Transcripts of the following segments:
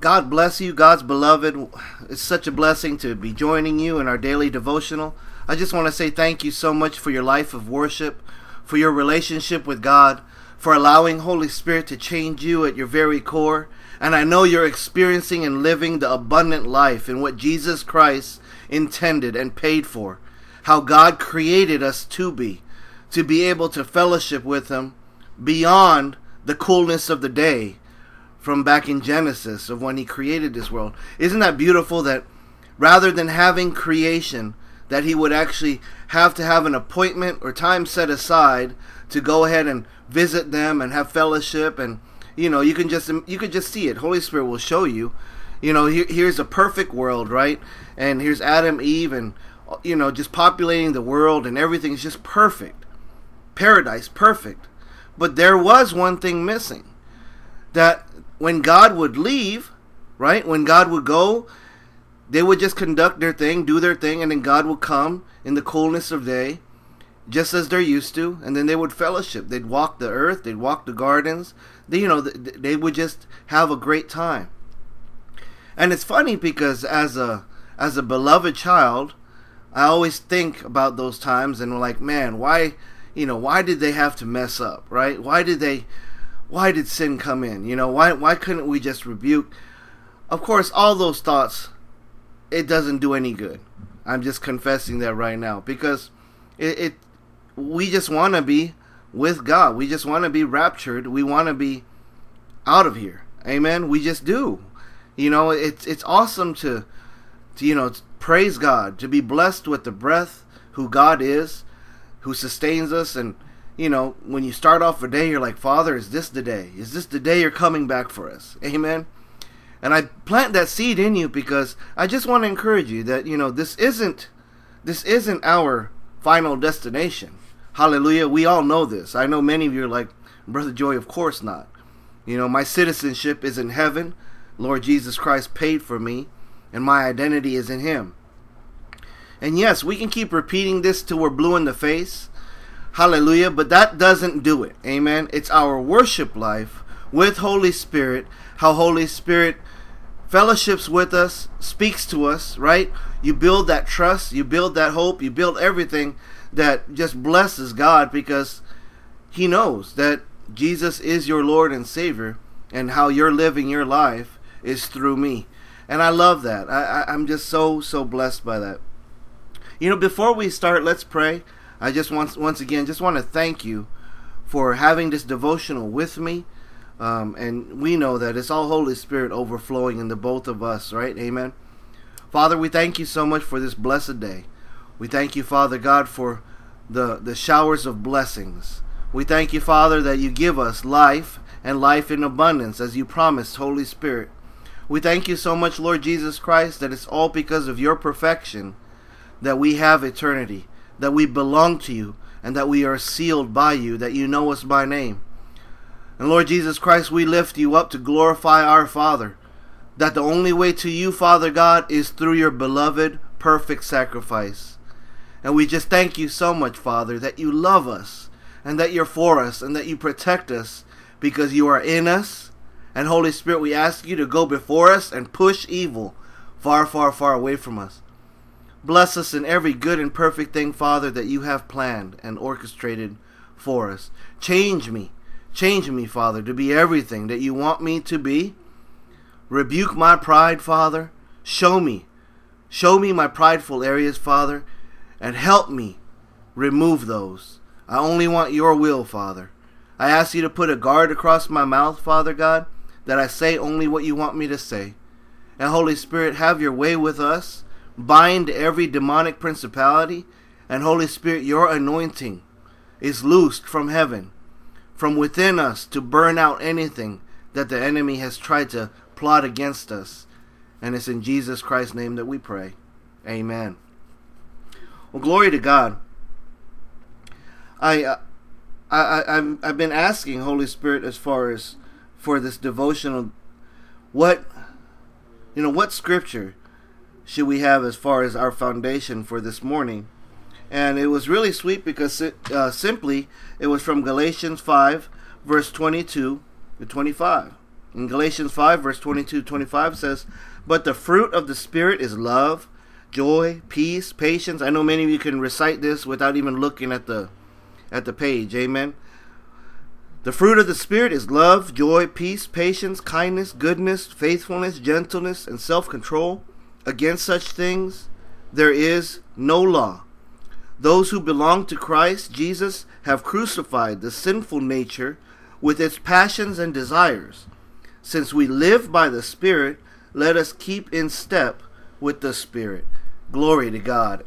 God bless you, God's beloved. It's such a blessing to be joining you in our daily devotional. I just want to say thank you so much for your life of worship, for your relationship with God, for allowing Holy Spirit to change you at your very core. And I know you're experiencing and living the abundant life in what Jesus Christ intended and paid for. How God created us to be, to be able to fellowship with Him beyond the coolness of the day from back in Genesis of when he created this world. Isn't that beautiful that rather than having creation, that he would actually have to have an appointment or time set aside to go ahead and visit them and have fellowship and you know you can just you can just see it. Holy spirit will show you. You know here, here's a perfect world right? And here's adam eve and you know just populating the world and everything's just perfect. Paradise perfect. But there was one thing missing that when God would leave, right? When God would go, they would just conduct their thing, do their thing, and then God would come in the coolness of day, just as they're used to, and then they would fellowship. They'd walk the earth, they'd walk the gardens. They, you know, they would just have a great time. And it's funny because as a as a beloved child, I always think about those times and like, man, why, you know, why did they have to mess up, right? Why did they why did sin come in? You know, why why couldn't we just rebuke? Of course, all those thoughts, it doesn't do any good. I'm just confessing that right now because it, it we just want to be with God. We just want to be raptured. We want to be out of here. Amen. We just do. You know, it's it's awesome to, to you know praise God, to be blessed with the breath who God is, who sustains us and you know, when you start off a day, you're like, Father, is this the day? Is this the day you're coming back for us? Amen. And I plant that seed in you because I just want to encourage you that, you know, this isn't this isn't our final destination. Hallelujah. We all know this. I know many of you are like, Brother Joy, of course not. You know, my citizenship is in heaven. Lord Jesus Christ paid for me, and my identity is in Him. And yes, we can keep repeating this till we're blue in the face. Hallelujah. But that doesn't do it. Amen. It's our worship life with Holy Spirit, how Holy Spirit fellowships with us, speaks to us, right? You build that trust, you build that hope, you build everything that just blesses God because He knows that Jesus is your Lord and Savior, and how you're living your life is through me. And I love that. I, I, am just so, so blessed by that. You know, before we start, let's pray. I just once once again just want to thank you for having this devotional with me. Um, and we know that it's all Holy Spirit overflowing in the both of us, right? Amen. Father, we thank you so much for this blessed day. We thank you, Father God, for the, the showers of blessings. We thank you, Father, that you give us life and life in abundance as you promised, Holy Spirit. We thank you so much, Lord Jesus Christ, that it's all because of your perfection that we have eternity that we belong to you and that we are sealed by you, that you know us by name. And Lord Jesus Christ, we lift you up to glorify our Father, that the only way to you, Father God, is through your beloved, perfect sacrifice. And we just thank you so much, Father, that you love us and that you're for us and that you protect us because you are in us. And Holy Spirit, we ask you to go before us and push evil far, far, far away from us. Bless us in every good and perfect thing, Father, that you have planned and orchestrated for us. Change me. Change me, Father, to be everything that you want me to be. Rebuke my pride, Father. Show me. Show me my prideful areas, Father, and help me remove those. I only want your will, Father. I ask you to put a guard across my mouth, Father God, that I say only what you want me to say. And Holy Spirit, have your way with us bind every demonic principality, and Holy Spirit, your anointing is loosed from heaven, from within us to burn out anything that the enemy has tried to plot against us. And it's in Jesus Christ's name that we pray. Amen. Well, glory to God. I, uh, I, I, I've, I've been asking Holy Spirit as far as for this devotional, what, you know, what scripture should we have as far as our foundation for this morning. And it was really sweet because uh, simply it was from Galatians 5, verse 22 to 25. In Galatians 5, verse 22 25 says, But the fruit of the Spirit is love, joy, peace, patience. I know many of you can recite this without even looking at the at the page. Amen. The fruit of the Spirit is love, joy, peace, patience, kindness, goodness, faithfulness, gentleness, and self control. Against such things there is no law. Those who belong to Christ Jesus have crucified the sinful nature with its passions and desires. Since we live by the Spirit, let us keep in step with the Spirit. Glory to God.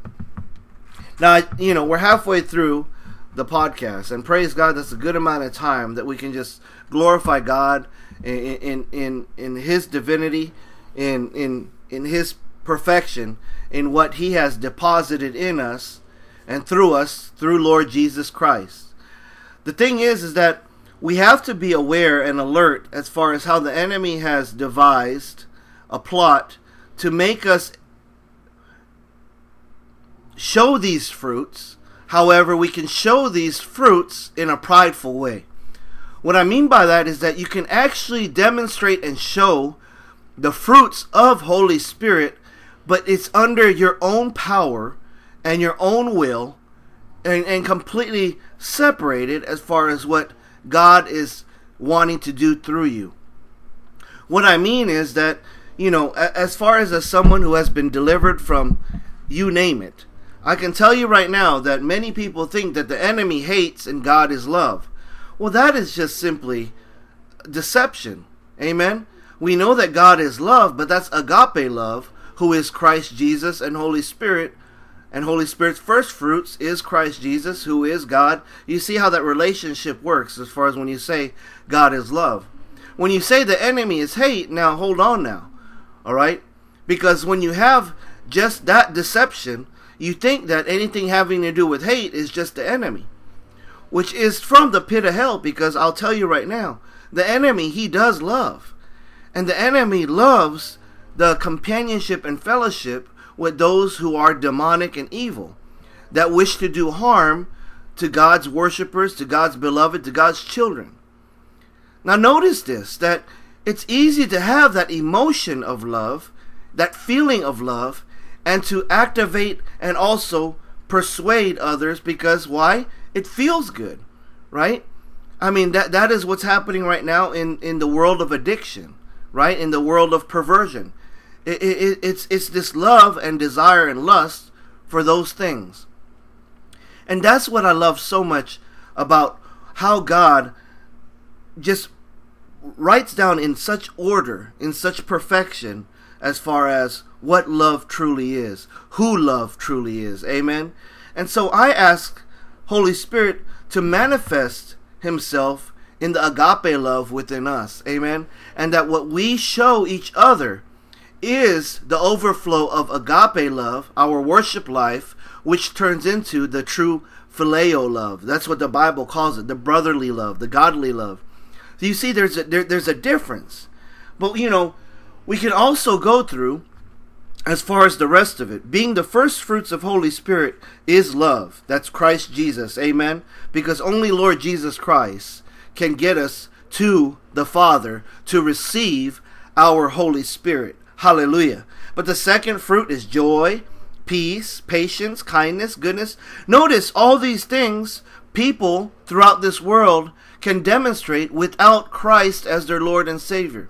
Now, you know, we're halfway through the podcast, and praise God, that's a good amount of time that we can just glorify God in in in, in His divinity, in in in His perfection, in what He has deposited in us and through us through Lord Jesus Christ. The thing is, is that we have to be aware and alert as far as how the enemy has devised a plot to make us show these fruits. However, we can show these fruits in a prideful way. What I mean by that is that you can actually demonstrate and show the fruits of Holy Spirit, but it's under your own power and your own will and, and completely separated as far as what God is wanting to do through you. What I mean is that, you know, as far as, as someone who has been delivered from you name it, I can tell you right now that many people think that the enemy hates and God is love. Well, that is just simply deception. Amen. We know that God is love, but that's agape love, who is Christ Jesus and Holy Spirit. And Holy Spirit's first fruits is Christ Jesus, who is God. You see how that relationship works as far as when you say God is love. When you say the enemy is hate, now hold on now. All right? Because when you have just that deception, you think that anything having to do with hate is just the enemy, which is from the pit of hell. Because I'll tell you right now, the enemy, he does love. And the enemy loves the companionship and fellowship with those who are demonic and evil, that wish to do harm to God's worshippers, to God's beloved, to God's children. Now, notice this that it's easy to have that emotion of love, that feeling of love, and to activate and also persuade others because why? It feels good, right? I mean that that is what's happening right now in in the world of addiction, right? In the world of perversion. It, it, it's it's this love and desire and lust for those things. And that's what I love so much about how God just writes down in such order, in such perfection, as far as what love truly is, who love truly is. Amen. And so I ask Holy Spirit to manifest himself in the agape love within us. Amen. And that what we show each other is the overflow of agape love, our worship life, which turns into the true phileo love. That's what the Bible calls it, the brotherly love, the godly love. So you see, there's a, there, there's a difference. But, you know, we can also go through as far as the rest of it. Being the first fruits of Holy Spirit is love. That's Christ Jesus. Amen. Because only Lord Jesus Christ can get us to the Father to receive our Holy Spirit. Hallelujah. But the second fruit is joy, peace, patience, kindness, goodness. Notice all these things people throughout this world can demonstrate without Christ as their Lord and Savior.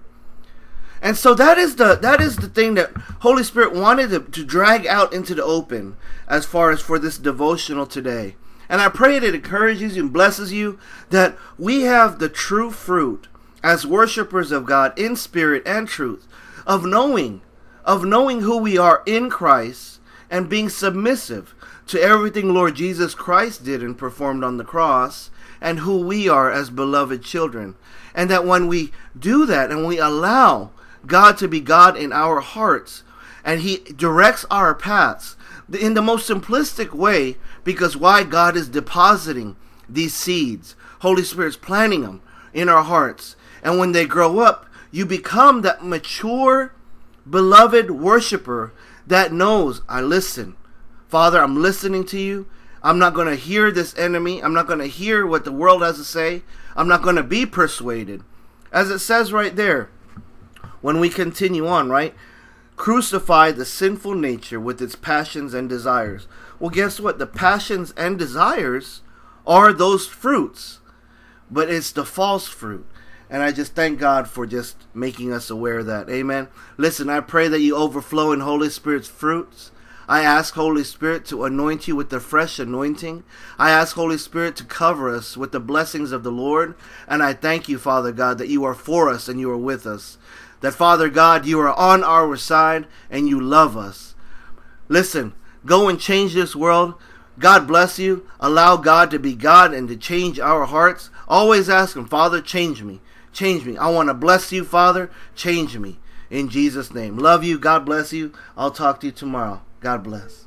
And so that is the that is the thing that Holy Spirit wanted to, to drag out into the open as far as for this devotional today. And I pray that it encourages you and blesses you that we have the true fruit as worshipers of God in spirit and truth of knowing of knowing who we are in Christ and being submissive to everything Lord Jesus Christ did and performed on the cross and who we are as beloved children. And that when we do that and we allow God to be God in our hearts, and He directs our paths in the most simplistic way because why God is depositing these seeds. Holy Spirit's planting them in our hearts. And when they grow up, you become that mature, beloved worshiper that knows, I listen. Father, I'm listening to you. I'm not going to hear this enemy. I'm not going to hear what the world has to say. I'm not going to be persuaded. As it says right there, when we continue on, right? Crucify the sinful nature with its passions and desires. Well, guess what? The passions and desires are those fruits, but it's the false fruit. And I just thank God for just making us aware of that. Amen. Listen, I pray that you overflow in Holy Spirit's fruits. I ask Holy Spirit to anoint you with the fresh anointing. I ask Holy Spirit to cover us with the blessings of the Lord. And I thank you, Father God, that you are for us and you are with us. That, Father God, you are on our side and you love us. Listen, go and change this world. God bless you. Allow God to be God and to change our hearts. Always ask Him, Father, change me. Change me. I want to bless you, Father. Change me. In Jesus' name. Love you. God bless you. I'll talk to you tomorrow. God bless.